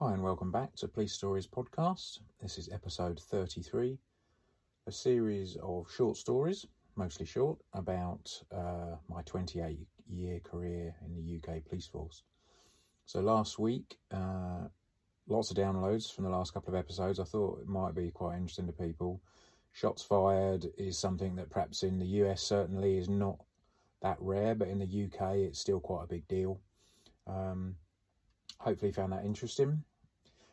Hi, and welcome back to Police Stories Podcast. This is episode 33, a series of short stories, mostly short, about uh, my 28 year career in the UK police force. So, last week, uh, lots of downloads from the last couple of episodes. I thought it might be quite interesting to people. Shots fired is something that perhaps in the US certainly is not that rare, but in the UK it's still quite a big deal. Um, hopefully, found that interesting.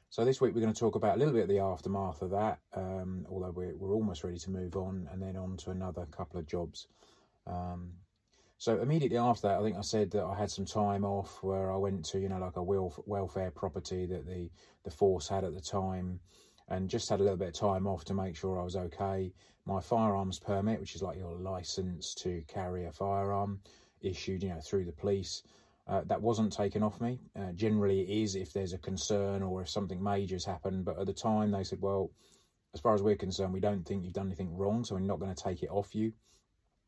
So this week we're going to talk about a little bit of the aftermath of that, um, although we're, we're almost ready to move on and then on to another couple of jobs. Um, so immediately after that, I think I said that I had some time off where I went to, you know, like a welfare property that the, the force had at the time and just had a little bit of time off to make sure I was okay. My firearms permit, which is like your license to carry a firearm, issued, you know, through the police. Uh, that wasn't taken off me. Uh, generally, it is if there's a concern or if something major has happened. But at the time, they said, well, as far as we're concerned, we don't think you've done anything wrong, so we're not going to take it off you.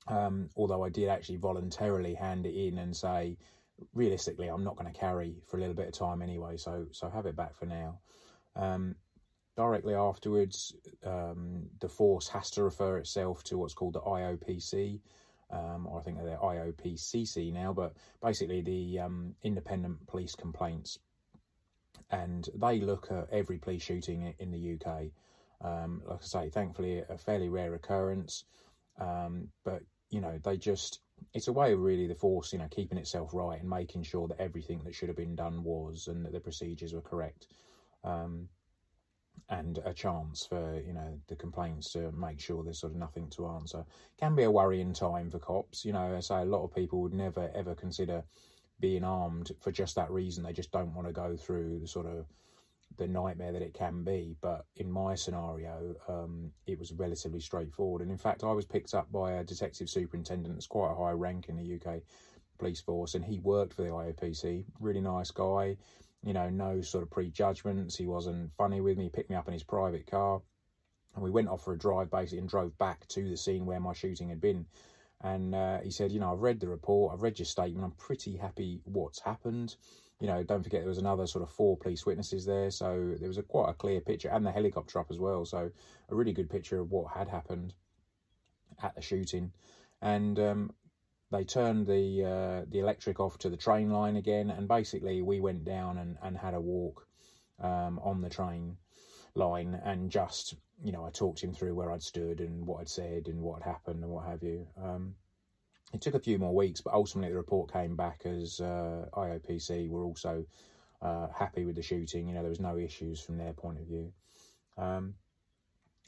Um, although I did actually voluntarily hand it in and say, realistically, I'm not going to carry for a little bit of time anyway, so so have it back for now. Um, directly afterwards, um, the force has to refer itself to what's called the IOPC, um, or I think they're IOPCC now, but basically the um, independent police complaints. And they look at every police shooting in the UK. Um, like I say, thankfully, a fairly rare occurrence. Um, but, you know, they just, it's a way of really the force, you know, keeping itself right and making sure that everything that should have been done was and that the procedures were correct. Um, and a chance for you know the complaints to make sure there's sort of nothing to answer. Can be a worrying time for cops you know I say a lot of people would never ever consider being armed for just that reason. They just don't want to go through the sort of the nightmare that it can be. But in my scenario um, it was relatively straightforward. And in fact I was picked up by a detective superintendent that's quite a high rank in the UK police force and he worked for the IOPC really nice guy you know, no sort of prejudgments. He wasn't funny with me. He picked me up in his private car. And we went off for a drive basically and drove back to the scene where my shooting had been. And uh, he said, you know, I've read the report, I've read your statement, I'm pretty happy what's happened. You know, don't forget there was another sort of four police witnesses there, so there was a quite a clear picture, and the helicopter up as well. So a really good picture of what had happened at the shooting. And um, they turned the uh, the electric off to the train line again, and basically we went down and, and had a walk um, on the train line, and just you know I talked him through where I'd stood and what I'd said and what happened and what have you. Um, it took a few more weeks, but ultimately the report came back as uh, IOPC were also uh, happy with the shooting. You know there was no issues from their point of view. Um,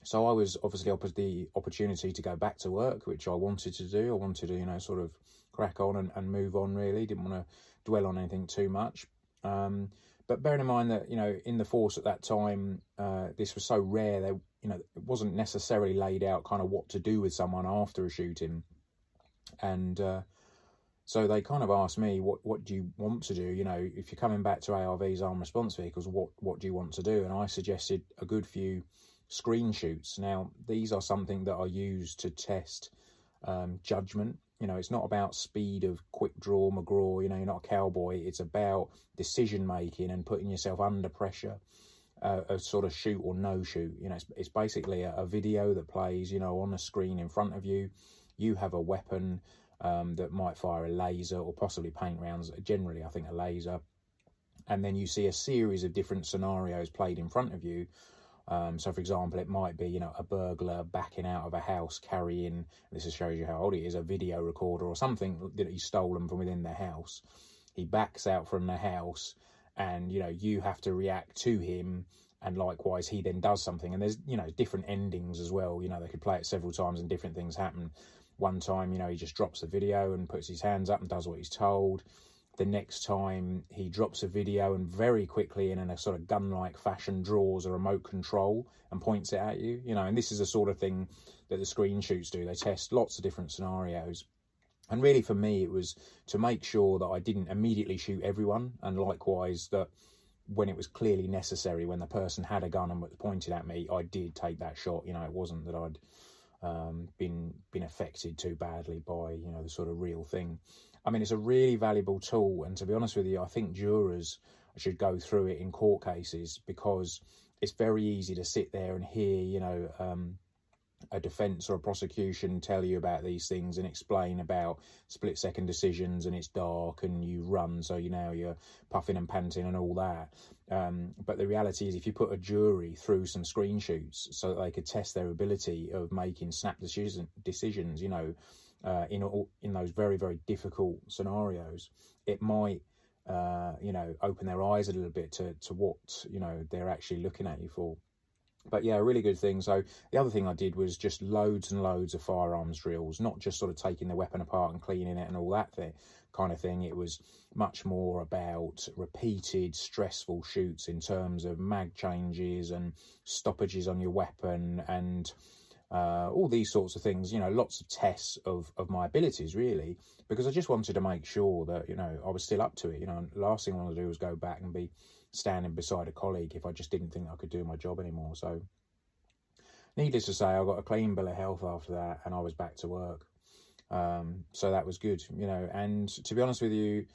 so I was obviously offered the opportunity to go back to work, which I wanted to do. I wanted to, you know, sort of crack on and, and move on. Really, didn't want to dwell on anything too much. Um, but bearing in mind that you know, in the force at that time, uh, this was so rare. That you know, it wasn't necessarily laid out kind of what to do with someone after a shooting, and uh, so they kind of asked me, "What what do you want to do? You know, if you're coming back to ARVs, armed response vehicles, what what do you want to do?" And I suggested a good few screen shoots. Now, these are something that are used to test um, judgment. You know, it's not about speed of quick draw McGraw. You know, you're not a cowboy. It's about decision making and putting yourself under pressure. Uh, a sort of shoot or no shoot. You know, it's, it's basically a, a, video that plays. You know, on a screen in front of you. You have a weapon um, that might fire a laser or possibly paint rounds. Generally, I think a laser. And then you see a series of different scenarios played in front of you um, so, for example, it might be you know a burglar backing out of a house carrying this shows you how old he is a video recorder or something that he's stolen from within the house. He backs out from the house, and you know you have to react to him. And likewise, he then does something, and there's you know different endings as well. You know they could play it several times, and different things happen. One time, you know, he just drops the video and puts his hands up and does what he's told the next time he drops a video and very quickly and in a sort of gun-like fashion draws a remote control and points it at you you know and this is the sort of thing that the screen shoots do. They test lots of different scenarios. And really for me it was to make sure that i didn't immediately shoot everyone and likewise that when it was clearly necessary when the person had a gun and was pointed at me i did take that shot. You know it wasn't that i'd um, been been affected too badly by you know the sort of real thing I mean, it's a really valuable tool. And to be honest with you, I think jurors should go through it in court cases because it's very easy to sit there and hear, you know, um, a defence or a prosecution tell you about these things and explain about split second decisions and it's dark and you run so you now you're puffing and panting and all that um, but the reality is if you put a jury through some screen shoots so that they could test their ability of making snap decision, decisions you know uh, in all, in those very very difficult scenarios it might uh, you know open their eyes a little bit to to what you know they're actually looking at you for but yeah, a really good thing. So the other thing I did was just loads and loads of firearms drills, not just sort of taking the weapon apart and cleaning it and all that thing, kind of thing. It was much more about repeated stressful shoots in terms of mag changes and stoppages on your weapon and uh, all these sorts of things. You know, lots of tests of of my abilities really, because I just wanted to make sure that you know I was still up to it. You know, last thing I wanted to do was go back and be standing beside a colleague if I just didn't think I could do my job anymore. So, needless to say, I got a clean bill of health after that, and I was back to work. Um, so that was good, you know. And to be honest with you,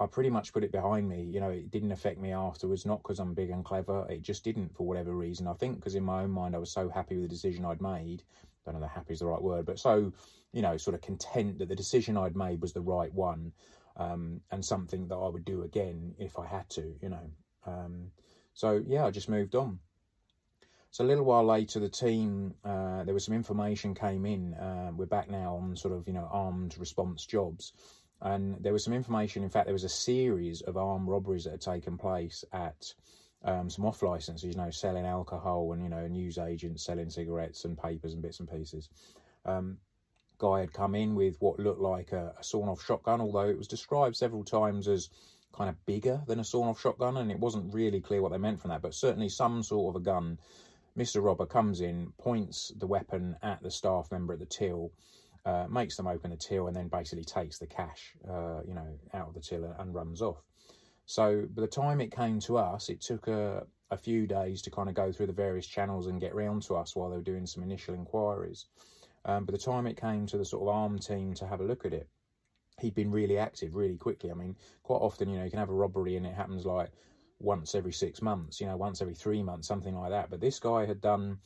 I pretty much put it behind me. You know, it didn't affect me afterwards, not because I'm big and clever. It just didn't for whatever reason. I think because in my own mind, I was so happy with the decision I'd made. Don't know that happy is the right word, but so, you know, sort of content that the decision I'd made was the right one um, and something that I would do again if I had to, you know. Um, so yeah, I just moved on. So a little while later, the team uh, there was some information came in. Uh, we're back now on sort of you know armed response jobs, and there was some information. In fact, there was a series of armed robberies that had taken place at um, some off licenses. You know, selling alcohol and you know news agents selling cigarettes and papers and bits and pieces. Um, guy had come in with what looked like a, a sawn off shotgun, although it was described several times as kind of bigger than a sawn-off shotgun, and it wasn't really clear what they meant from that, but certainly some sort of a gun. Mr. Robber comes in, points the weapon at the staff member at the till, uh, makes them open the till, and then basically takes the cash, uh, you know, out of the till and, and, runs off. So by the time it came to us, it took a, a few days to kind of go through the various channels and get round to us while they were doing some initial inquiries. Um, by the time it came to the sort of arm team to have a look at it, he'd been really active really quickly. I mean, quite often, you know, you can have a robbery and it happens like once every six months, you know, once every three months, something like that. But this guy had done,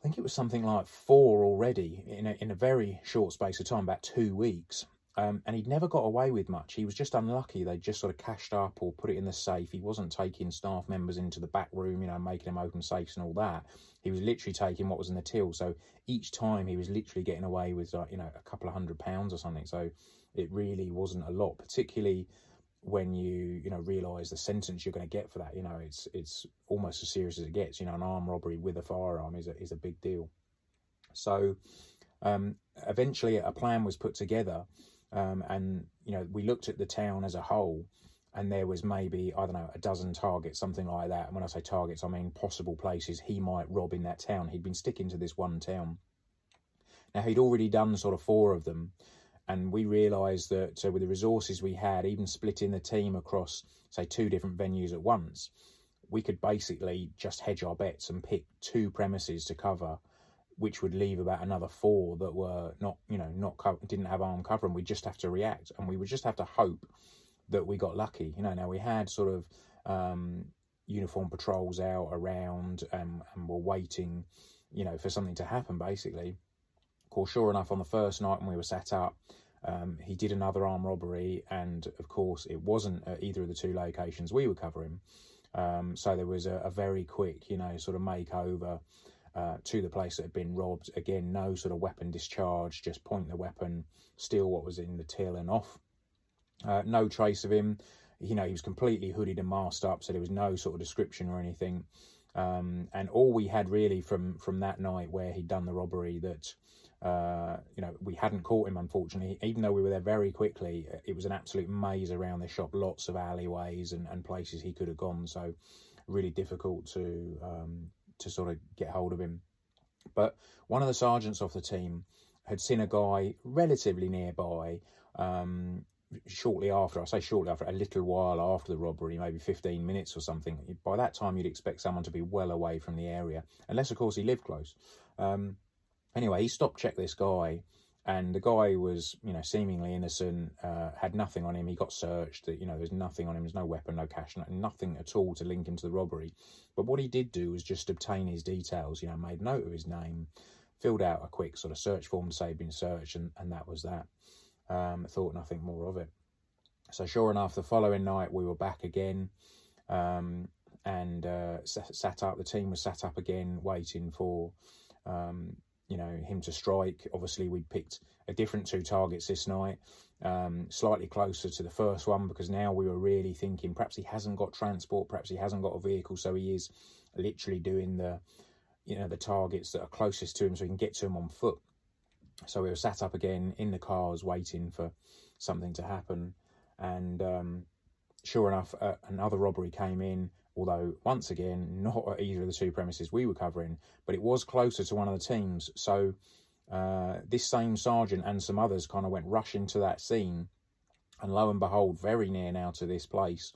I think it was something like four already in a, in a very short space of time, about two weeks. Um, and he'd never got away with much. He was just unlucky. They just sort of cashed up or put it in the safe. He wasn't taking staff members into the back room, you know, making them open safes and all that. He was literally taking what was in the till. So each time he was literally getting away with, like, you know, a couple of hundred pounds or something. So it really wasn't a lot, particularly when you you know realise the sentence you're going to get for that. You know, it's it's almost as serious as it gets. You know, an armed robbery with a firearm is a is a big deal. So um, eventually, a plan was put together um, and you know, we looked at the town as a whole, and there was maybe I don't know a dozen targets, something like that. And when I say targets, I mean possible places he might rob in that town. He'd been sticking to this one town. Now he'd already done sort of four of them, and we realised that with the resources we had, even splitting the team across say two different venues at once, we could basically just hedge our bets and pick two premises to cover which would leave about another four that were not, you know, not didn't have arm cover, and we just have to react, and we would just have to hope that we got lucky. You know, now we had sort of um, uniform patrols out around, and, and we're waiting, you know, for something to happen. Basically, of course, sure enough, on the first night when we were set up, um, he did another armed robbery, and of course, it wasn't at either of the two locations we were covering. Um, so there was a, a, very quick, you know, sort of makeover uh, to the place that had been robbed. Again, no sort of weapon discharge, just point the weapon, steal what was in the till and off. Uh, no trace of him. You know, he was completely hooded and masked up, so there was no sort of description or anything. Um, and all we had really from from that night where he'd done the robbery that uh, you know we hadn't caught him unfortunately even though we were there very quickly it was an absolute maze around the shop lots of alleyways and, and places he could have gone so really difficult to um, to sort of get hold of him. But one of the sergeants off the team had seen a guy relatively nearby um, shortly after. I say shortly after, a little while after the robbery, maybe 15 minutes or something. By that time, you'd expect someone to be well away from the area, unless, of course, he lived close. Um, anyway, he stopped checked this guy and the guy was, you know, seemingly innocent, uh, had nothing on him. He got searched. You know, there's nothing on him. There's no weapon, no cash, nothing at all to link him to the robbery. But what he did do was just obtain his details. You know, made note of his name, filled out a quick sort of search form to say he'd been searched, and, and that was that. Um, thought nothing more of it. So sure enough, the following night we were back again, um, and uh, sat up. The team was sat up again, waiting for um, you know him to strike. Obviously, we picked a different two targets this night, um, slightly closer to the first one because now we were really thinking perhaps he hasn't got transport, perhaps he hasn't got a vehicle, so he is literally doing the you know the targets that are closest to him, so he can get to him on foot. So we were sat up again in the cars waiting for something to happen, and um, sure enough, uh, another robbery came in although once again not at either of the two premises we were covering, but it was closer to one of the teams. So uh, this same sergeant and some others kind of went rushing to that scene, and lo and behold, very near now to this place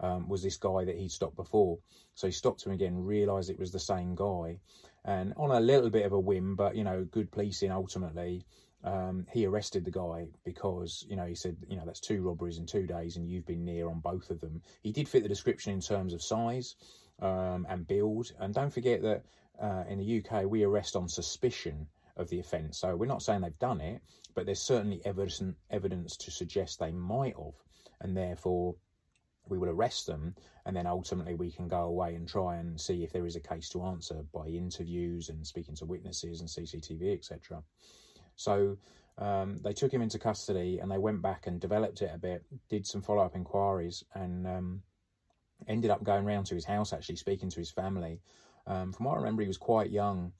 um, was this guy that he'd stopped before. So he stopped him again, realised it was the same guy, and on a little bit of a whim, but you know, good policing ultimately um, he arrested the guy because you know he said you know that's two robberies in two days and you've been near on both of them. He did fit the description in terms of size um, and build, and don't forget that uh, in the UK we arrest on suspicion of the offence. So we're not saying they've done it, but there's certainly evidence evidence to suggest they might have, and therefore we will arrest them, and then ultimately we can go away and try and see if there is a case to answer by interviews and speaking to witnesses and CCTV, etc. So um, they took him into custody and they went back and developed it a bit, did some follow up inquiries, and um, ended up going round to his house actually speaking to his family. Um, from what I remember, he was quite young,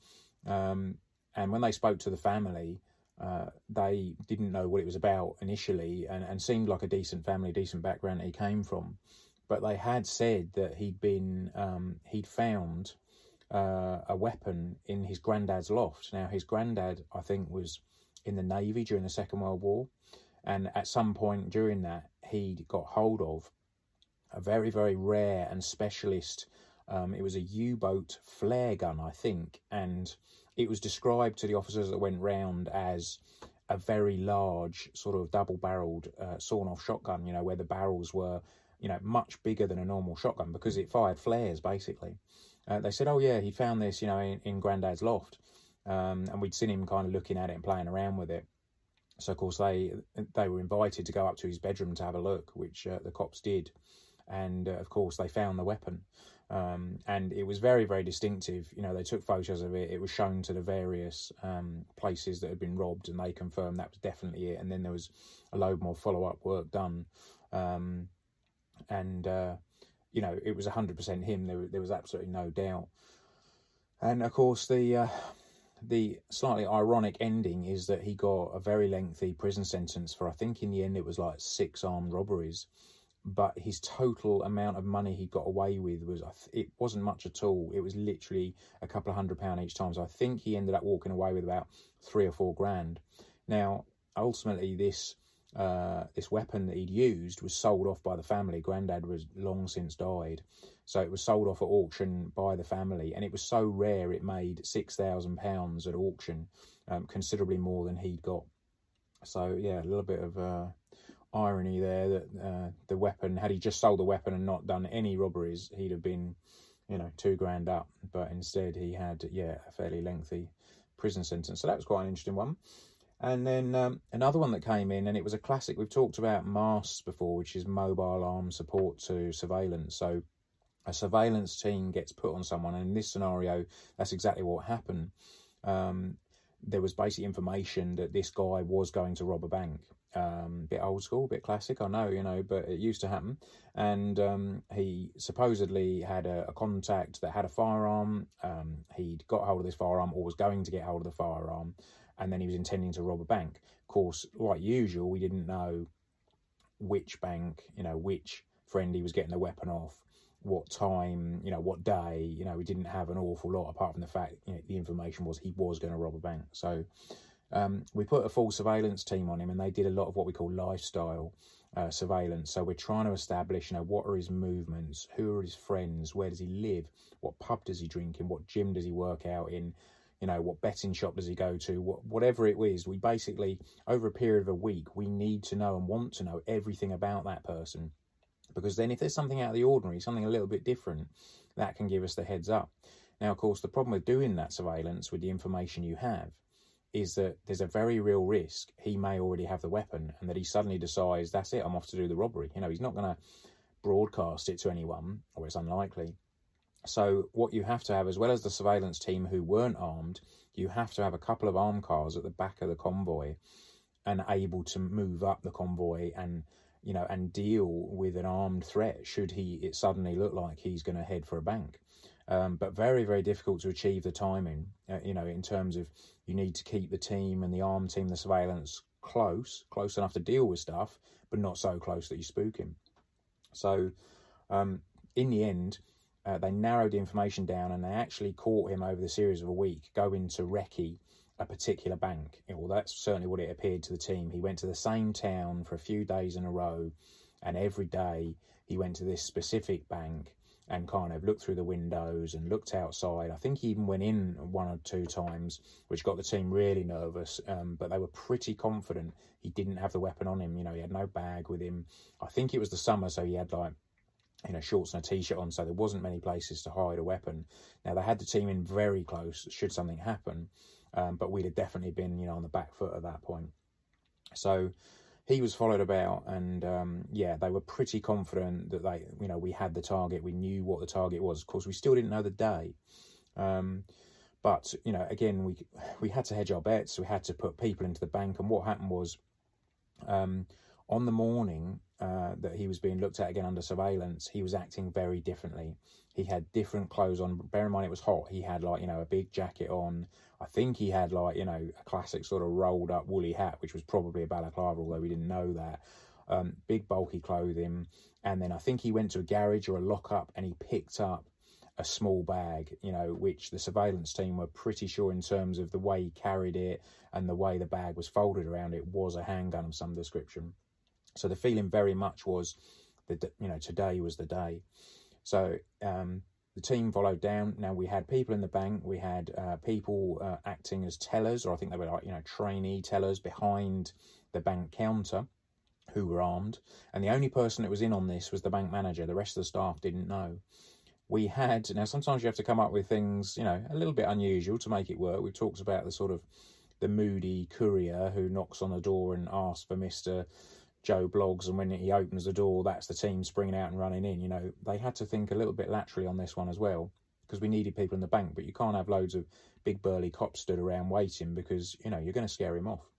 um, and when they spoke to the family, uh, they didn't know what it was about initially, and, and seemed like a decent family, decent background he came from. But they had said that he'd been um, he'd found uh, a weapon in his granddad's loft. Now, his granddad, I think, was in the Navy during the Second World War. And at some point during that, he got hold of a very, very rare and specialist. Um, it was a U boat flare gun, I think. And it was described to the officers that went round as a very large, sort of double barreled uh, sawn off shotgun, you know, where the barrels were, you know, much bigger than a normal shotgun because it fired flares basically. Uh, they said, oh, yeah, he found this, you know, in, in Grandad's loft. Um, and we'd seen him kind of looking at it and playing around with it. So, of course, they they were invited to go up to his bedroom to have a look, which uh, the cops did. And, uh, of course, they found the weapon. Um, and it was very, very distinctive. You know, they took photos of it. It was shown to the various um, places that had been robbed, and they confirmed that was definitely it. And then there was a load more follow up work done. Um, and uh, you know, it was 100% him. There, there was absolutely no doubt. And of course, the uh, the slightly ironic ending is that he got a very lengthy prison sentence for, I think, in the end, it was like six armed robberies. But his total amount of money he got away with was, it wasn't much at all. It was literally a couple of hundred pound each time. So I think he ended up walking away with about three or four grand. Now, ultimately, this uh, this weapon that he'd used was sold off by the family. Granddad was long since died, so it was sold off at auction by the family, and it was so rare it made six thousand pounds at auction, um, considerably more than he'd got. So yeah, a little bit of uh, irony there that uh, the weapon, had he just sold the weapon and not done any robberies, he'd have been, you know, two grand up. But instead, he had yeah a fairly lengthy prison sentence. So that was quite an interesting one. And then um, another one that came in, and it was a classic. We've talked about MASS before, which is mobile arm support to surveillance. So a surveillance team gets put on someone, and in this scenario, that's exactly what happened. Um, there was basic information that this guy was going to rob a bank. Um, bit old school, bit classic, I know, you know, but it used to happen. And um, he supposedly had a, a, contact that had a firearm. Um, he'd got hold of this firearm or was going to get hold of the firearm and then he was intending to rob a bank. Of course, like usual, we didn't know which bank, you know, which friend he was getting the weapon off, what time, you know, what day. You know, we didn't have an awful lot apart from the fact you know, the information was he was going to rob a bank. So um, we put a full surveillance team on him, and they did a lot of what we call lifestyle. Uh, surveillance. So we're trying to establish, you know, what are his movements, who are his friends, where does he live, what pub does he drink in, what gym does he work out in, you know, what betting shop does he go to, what, whatever it is. We basically, over a period of a week, we need to know and want to know everything about that person. Because then if there's something out of the ordinary, something a little bit different, that can give us the heads up. Now, of course, the problem with doing that surveillance with the information you have is that there's a very real risk he may already have the weapon and that he suddenly decides, that's it, I'm off to do the robbery. You know, he's not going to broadcast it to anyone, or it's unlikely. So, what you have to have, as well as the surveillance team who weren't armed, you have to have a couple of armed cars at the back of the convoy and able to move up the convoy and you know and deal with an armed threat should he it suddenly look like he's going to head for a bank. Um, but very very difficult to achieve the timing uh, you know in terms of you need to keep the team and the armed team the surveillance close close enough to deal with stuff but not so close that you spook him. So um, in the end uh, they narrowed the information down and they actually caught him over the series of a week going to recce a particular bank. Well, that's certainly what it appeared to the team. He went to the same town for a few days in a row, and every day he went to this specific bank and kind of looked through the windows and looked outside. I think he even went in one or two times, which got the team really nervous. Um, but they were pretty confident he didn't have the weapon on him. You know, he had no bag with him. I think it was the summer, so he had like you know, shorts and a t-shirt on, so there wasn't many places to hide a weapon. Now they had the team in very close should something happen, um, but we'd have definitely been, you know, on the back foot at that point. So he was followed about, and um, yeah, they were pretty confident that they, you know, we had the target. We knew what the target was. Of course, we still didn't know the day. Um, but you know, again, we we had to hedge our bets. We had to put people into the bank, and what happened was, um, on the morning uh, that he was being looked at again under surveillance, he was acting very differently. He had different clothes on. Bear in mind, it was hot. He had like you know a big jacket on. I think he had like you know a classic sort of rolled up woolly hat, which was probably a balaclava, although we didn't know that. Um, big bulky clothing, and then I think he went to a garage or a lockup and he picked up a small bag, you know, which the surveillance team were pretty sure in terms of the way he carried it and the way the bag was folded around it was a handgun of some description. So the feeling very much was that you know today was the day. So um, the team followed down. Now we had people in the bank. We had uh, people uh, acting as tellers, or I think they were like you know trainee tellers behind the bank counter, who were armed. And the only person that was in on this was the bank manager. The rest of the staff didn't know. We had now sometimes you have to come up with things you know a little bit unusual to make it work. We've talked about the sort of the moody courier who knocks on the door and asks for Mister Joe Bloggs, and when he opens the door, that's the team springing out and running in. You know, they had to think a little bit laterally on this one as well because we needed people in the bank, but you can't have loads of big burly cops stood around waiting because, you know, you're going to scare him off.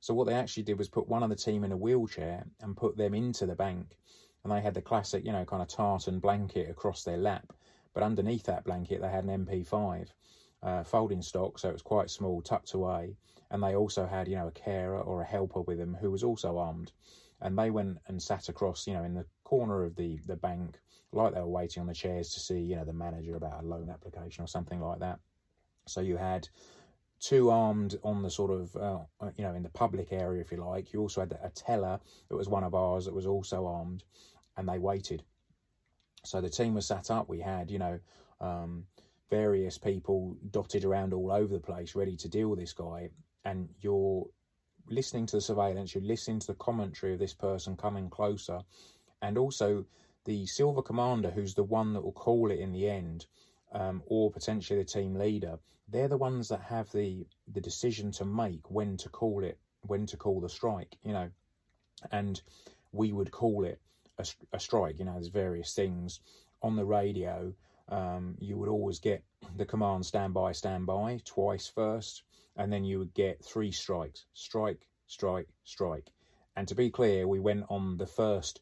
So what they actually did was put one of the team in a wheelchair and put them into the bank. And they had the classic, you know, kind of tartan blanket across their lap. But underneath that blanket, they had an MP5 uh, folding stock, so it was quite small, tucked away. And they also had you know a carer or a helper with them who was also armed. And they went and sat across you know in the corner of the the bank like they were waiting on the chairs to see you know the manager about a loan application or something like that. So you had two armed on the sort of uh, uh you know in the public area if you like. You also had a teller that was one of ours that was also armed and they waited. So the team was sat up. We had you know um, various people dotted around all over the place ready to deal with this guy and you're listening to the surveillance, you're listening to the commentary of this person coming closer, and also the silver commander, who's the one that will call it in the end, um, or potentially the team leader. They're the ones that have the the decision to make when to call it, when to call the strike. You know, and we would call it a, a strike. You know, there's various things on the radio. Um, you would always get the command stand by, stand by twice first and then you would get three strikes strike, strike, strike. And to be clear, we went on the first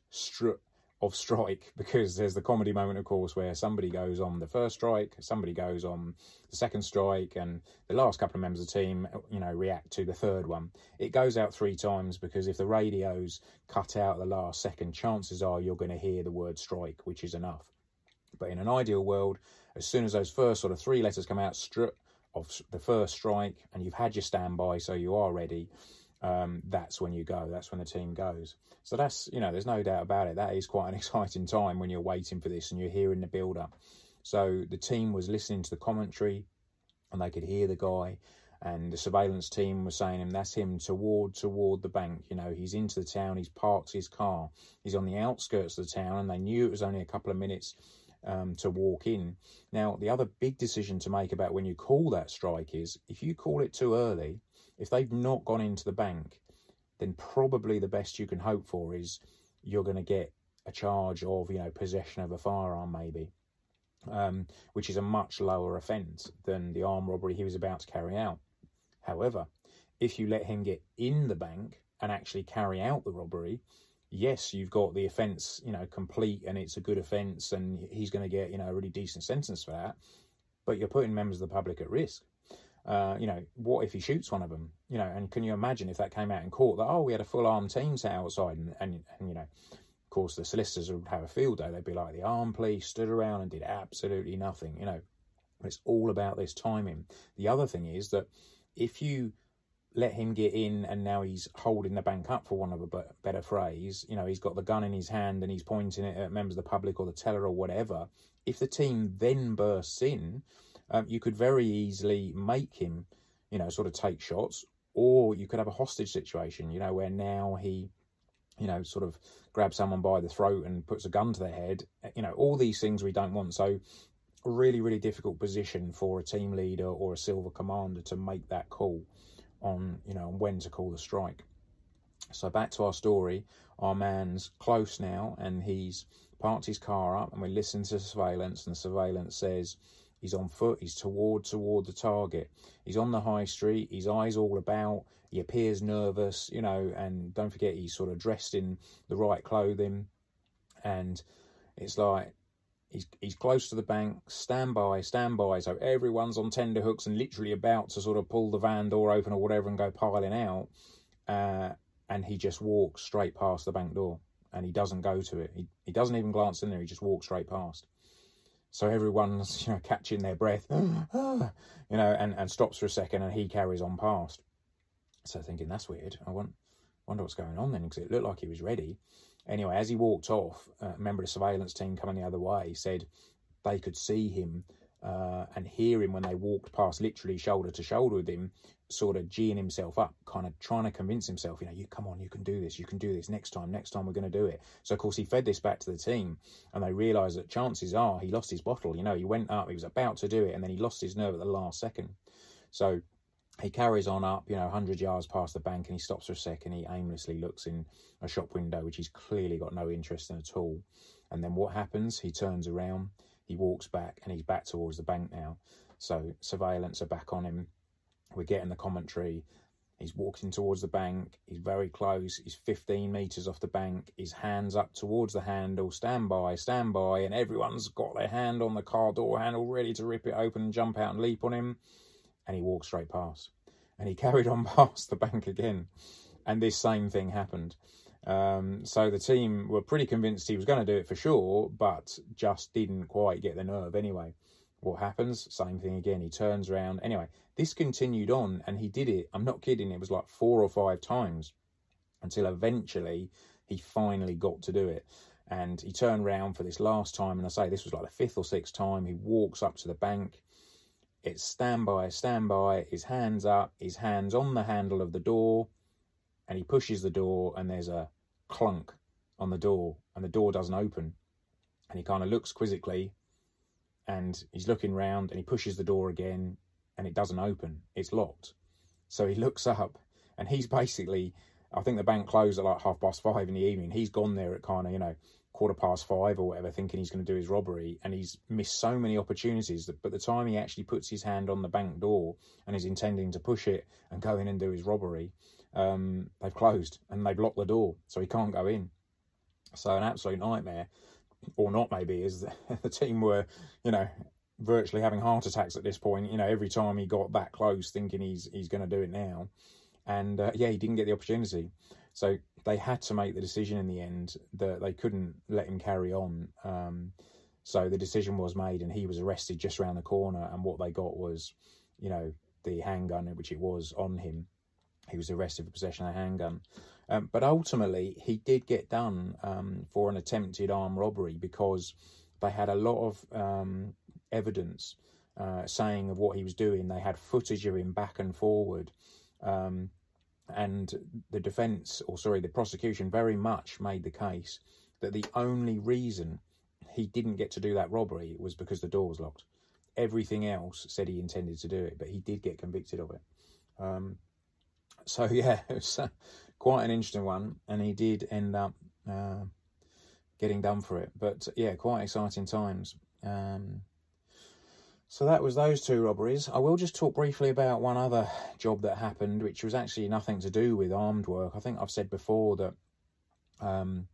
of strike because there's the comedy moment, of course, where somebody goes on the first strike, somebody goes on the second strike, and the last couple of members of the team, you know, react to the third one. It goes out three times because if the radios cut out the last second, chances are you're going to hear the word strike, which is enough. But in an ideal world, as soon as those first sort of three letters come out, str- of the first strike and you've had your standby, so you are ready, um, that's when you go. That's when the team goes. So that's, you know, there's no doubt about it. That is quite an exciting time when you're waiting for this and you're hearing the build up. So the team was listening to the commentary. and they could hear the guy. And the surveillance team was saying him, that's him toward toward the bank. You know, he's into the town. He's parked his car. He's on the outskirts of the town, and they knew it was only a couple of minutes um, to walk in. Now, the other big decision to make about when you call that strike is if you call it too early, if they've not gone into the bank, then probably the best you can hope for is you're going to get a charge of you know possession of a firearm maybe um, which is a much lower offence than the armed robbery he was about to carry out however if you let him get in the bank and actually carry out the robbery yes you've got the offence you know complete and it's a good offence and he's going to get you know a really decent sentence for that but you're putting members of the public at risk uh, you know, what if he shoots one of them? You know, and can you imagine if that came out in court that oh, we had a full armed team outside, and, and and you know, of course the solicitors would have a field day. They'd be like the armed police stood around and did absolutely nothing. You know, it's all about this timing. The other thing is that if you let him get in and now he's holding the bank up for one of a better phrase you know he's got the gun in his hand and he's pointing it at members of the public or the teller or whatever if the team then bursts in um, you could very easily make him, you know, sort of take shots, or you could have a hostage situation, you know, where now he, you know, sort of grabs someone by the throat and puts a gun to their head. You know, all these things we don't want. So, really, really difficult position for a team leader or a silver commander to make that call on, you know, when to call the strike. So back to our story. Our man's close now, and he's parked his car up, and we listen to surveillance, and the surveillance says He's on foot. He's toward toward the target. He's on the high street. His eyes all about. He appears nervous, you know. And don't forget, he's sort of dressed in the right clothing. And it's like he's he's close to the bank. Stand by, stand by. So everyone's on tender hooks and literally about to sort of pull the van door open or whatever and go piling out. Uh, and he just walks straight past the bank door and he doesn't go to it. He, he doesn't even glance in there. He just walks straight past. So everyone's you know catching their breath, you know, and, and stops for a second, and he carries on past. So thinking that's weird. I want wonder what's going on then because it looked like he was ready. Anyway, as he walked off, a member of the surveillance team coming the other way said they could see him uh, and hear him when they walked past, literally shoulder to shoulder with him, sort of geeing himself up, kind of trying to convince himself, you know, you come on, you can do this, you can do this next time, next time we're going to do it. So, of course, he fed this back to the team and they realised that chances are he lost his bottle. You know, he went up, he was about to do it, and then he lost his nerve at the last second. So, he carries on up, you know, 100 yards past the bank and he stops for a second. He aimlessly looks in a shop window, which he's clearly got no interest in at all. And then what happens? He turns around he walks back and he's back towards the bank now. So surveillance are back on him. We're getting the commentary. He's walking towards the bank. He's very close. He's 15 metres off the bank. His hands up towards the handle. Stand by, stand by. And everyone's got their hand on the car door handle, ready to rip it open and jump out and leap on him. And he walked straight past. And he carried on past the bank again. And this same thing happened. Um, so the team were pretty convinced he was going to do it for sure, but just didn't quite get the nerve anyway. What happens? Same thing again. He turns around. Anyway, this continued on and he did it. I'm not kidding. It was like four or five times until eventually he finally got to do it. And he turned around for this last time. And I say this was like the fifth or sixth time. He walks up to the bank. It's stand by, stand by. His hands up, his hands on the handle of the door and he pushes the door and there's a clunk on the door and the door doesn't open and he kind of looks quizzically and he's looking round and he pushes the door again and it doesn't open it's locked so he looks up and he's basically i think the bank closed at like half past five in the evening he's gone there at kind of you know quarter past five or whatever thinking he's going to do his robbery and he's missed so many opportunities that by the time he actually puts his hand on the bank door and is intending to push it and go in and do his robbery um, they've closed and they've locked the door, so he can't go in. So an absolute nightmare, or not maybe, is the team were, you know, virtually having heart attacks at this point. You know, every time he got that close, thinking he's he's going to do it now, and uh, yeah, he didn't get the opportunity. So they had to make the decision in the end that they couldn't let him carry on. Um, so the decision was made, and he was arrested just around the corner. And what they got was, you know, the handgun, which it was on him, he was arrested for possession of a handgun. Um, but ultimately, he did get done um, for an attempted armed robbery because they had a lot of um, evidence uh, saying of what he was doing. They had footage of him back and forward. Um, and the defence, or sorry, the prosecution very much made the case that the only reason he didn't get to do that robbery was because the door was locked. Everything else said he intended to do it, but he did get convicted of it. Um, so yeah, it was uh, quite an interesting one, and he did end up uh, getting done for it. But yeah, quite exciting times. Um, so that was those two robberies. I will just talk briefly about one other job that happened, which was actually nothing to do with armed work. I think I've said before that um,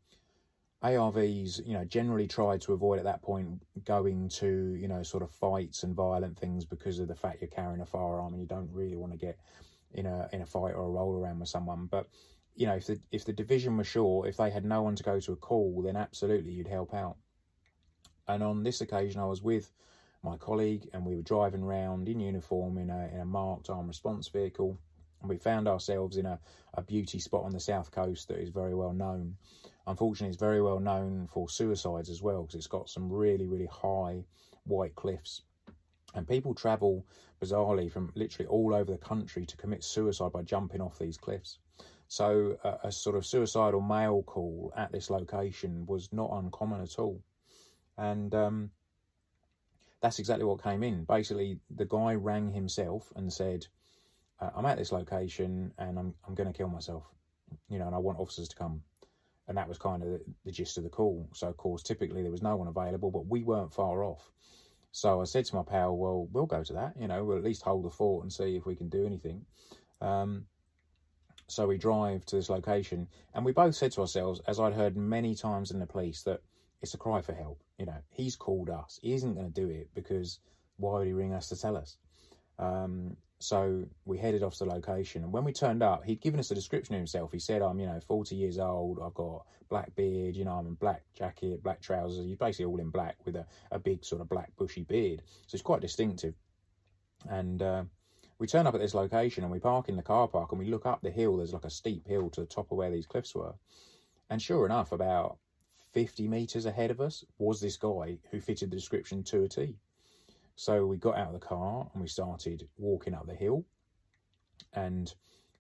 ARVs, you know, generally try to avoid at that point going to, you know, sort of fights and violent things because of the fact you're carrying a firearm and you don't really want to get in a in a fight or a roll around with someone. But you know, if the if the division was short, if they had no one to go to a call, then absolutely you'd help out. And on this occasion, I was with my colleague, and we were driving around in uniform in a, in a marked armed response vehicle. And we found ourselves in a, a beauty spot on the south coast that is very well known. Unfortunately, it's very well known for suicides as well because it's got some really, really high white cliffs. And people travel bizarrely from literally all over the country to commit suicide by jumping off these cliffs. So, a sort of suicidal male call at this location was not uncommon at all. And um, that's exactly what came in. Basically, the guy rang himself and said, uh, "I'm at this location and I'm I'm going to kill myself, you know, and I want officers to come." And that was kind of the, the gist of the call. So, of course, typically there was no one available, but we weren't far off. So I said to my pal, "Well, we'll go to that. You know, we'll at least hold the fort and see if we can do anything." Um, so we drive to this location, and we both said to ourselves, as I'd heard many times in the police, that it's a cry for help. You know, he's called us. He isn't going to do it because why would he ring us to tell us? Um, so we headed off to the location, and when we turned up, he'd given us a description of himself. He said, "I'm, you know, 40 years old. I've got black beard. You know, I'm in black jacket, black trousers. He's basically all in black with a, a big sort of black bushy beard. So it's quite distinctive." And uh, we turn up at this location, and we park in the car park, and we look up the hill. There's like a steep hill to the top of where these cliffs were, and sure enough, about 50 metres ahead of us was this guy who fitted the description to a T. So we got out of the car and we started walking up the hill. And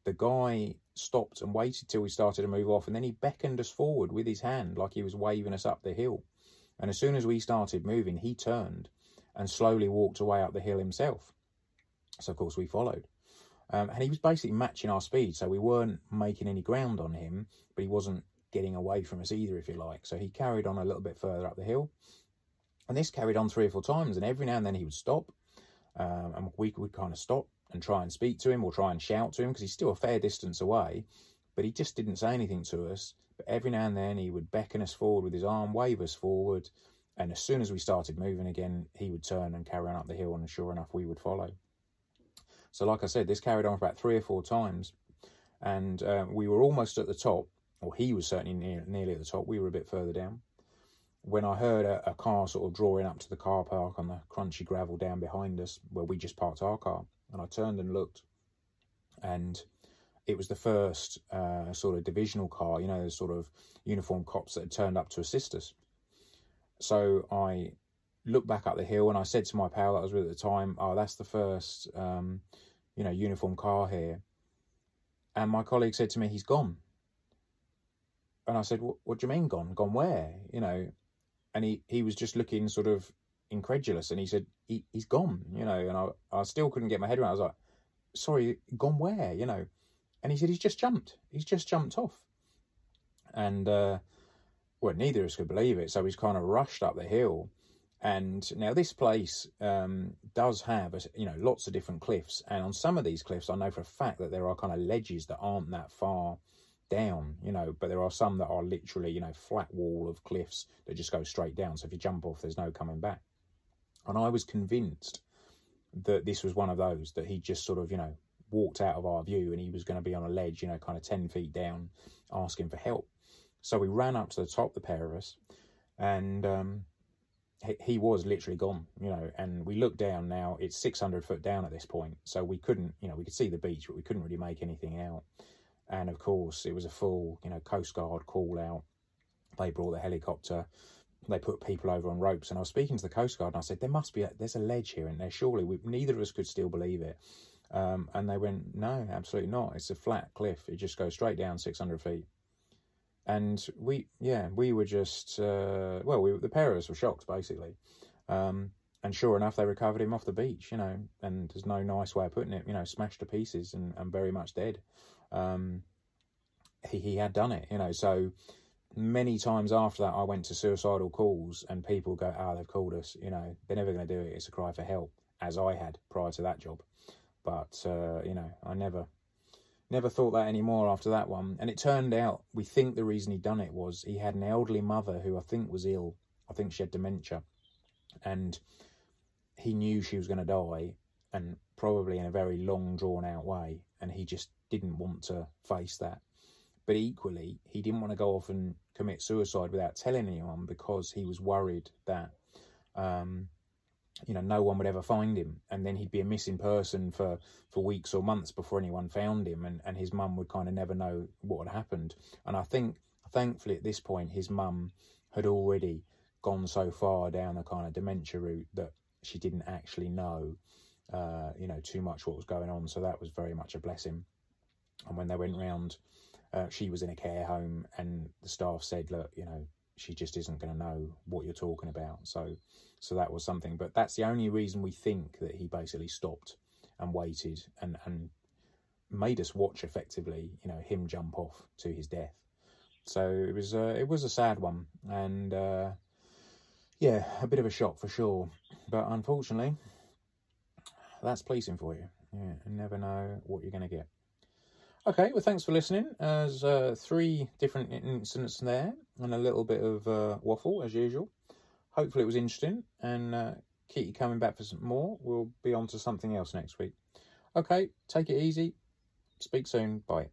the guy stopped and waited till we started to move off. And then he beckoned us forward with his hand like he was waving us up the hill. And as soon as we started moving, he turned and slowly walked away up the hill himself. So, of course, we followed. Um, and he was basically matching our speed. So we weren't making any ground on him, but he wasn't getting away from us either, if you like. So he carried on a little bit further up the hill. And this carried on three or four times. And every now and then he would stop. Um, and we would kind of stop and try and speak to him or try and shout to him because he's still a fair distance away. But he just didn't say anything to us. But every now and then he would beckon us forward with his arm, wave us forward. And as soon as we started moving again, he would turn and carry on up the hill. And sure enough, we would follow. So, like I said, this carried on for about three or four times. And uh, we were almost at the top or he was certainly near, nearly at the top. We were a bit further down. When I heard a, a, car sort of drawing up to the car park on the crunchy gravel down behind us, where we just parked our car, and I turned and looked, and it was the first uh, sort of divisional car, you know, the sort of uniform cops that had turned up to assist us. So I looked back up the hill and I said to my pal that I was with at the time, "Oh, that's the first, um, you know, uniform car here." And my colleague said to me, "He's gone." And I said, what, do you mean gone? Gone where? You know, and he, he was just looking sort of incredulous and he said, he, he's gone, you know, and I, I still couldn't get my head around. I was like, sorry, gone where? You know, and he said, he's just jumped. He's just jumped off. And, uh, well, neither of us could believe it. So he's kind of rushed up the hill. And now this place um, does have, a, you know, lots of different cliffs. And on some of these cliffs, I know for a fact that there are kind of ledges that aren't that far down, you know, but there are some that are literally, you know, flat wall of cliffs that just go straight down. So if you jump off, there's no coming back. And I was convinced that this was one of those that he just sort of, you know, walked out of our view and he was going to be on a ledge, you know, kind of 10 feet down, asking for help. So we ran up to the top, the pair of us, and um, he, he was literally gone, you know. And we looked down now, it's 600 foot down at this point. So we couldn't, you know, we could see the beach, but we couldn't really make anything out. And of course, it was a full, you know, Coast Guard call out. They brought the helicopter. they put people over on ropes. And I was speaking to the Coast Guard and I said, there must be, a, there's a ledge here and there. Surely we, neither of us could still believe it. Um, and they went, no, absolutely not. It's a flat cliff. It just goes straight down 600 feet. And we, yeah, we were just, uh, well, we, the pair of us were shocked basically. Um, and sure enough, they recovered him off the beach, you know, and there's no nice way of putting it, you know, smashed to pieces and, and very much dead. Um, he, he had done it, you know, so many times after that, I went to suicidal calls and people go, oh, they've called us, you know, they're never going to do it. It's a cry for help, as I had prior to that job. But, uh, you know, I never, never thought that anymore after that one. And it turned out, we think the reason he'd done it was he had an elderly mother who I think was ill. I think she had dementia. And he knew she was going to die and probably in a very long, drawn out way. And he just didn't want to face that. But equally, he didn't want to go off and commit suicide without telling anyone because he was worried that, um, you know, no one would ever find him. And then he'd be a missing person for, for weeks or months before anyone found him. And, and his mum would kind of never know what had happened. And I think, thankfully, at this point, his mum had already gone so far down the kind of dementia route that she didn't actually know, uh, you know, too much what was going on. So that was very much a blessing. And when they went round uh, she was in a care home, and the staff said, "Look, you know, she just isn't going to know what you're talking about." So, so that was something. But that's the only reason we think that he basically stopped and waited and and made us watch effectively, you know, him jump off to his death. So it was uh, it was a sad one, and uh, yeah, a bit of a shock for sure. But unfortunately, that's policing for you. Yeah, you never know what you're going to get. Okay, well, thanks for listening. There's uh, three different incidents there and a little bit of uh, waffle as usual. Hopefully, it was interesting and uh, keep you coming back for some more. We'll be on to something else next week. Okay, take it easy. Speak soon. Bye.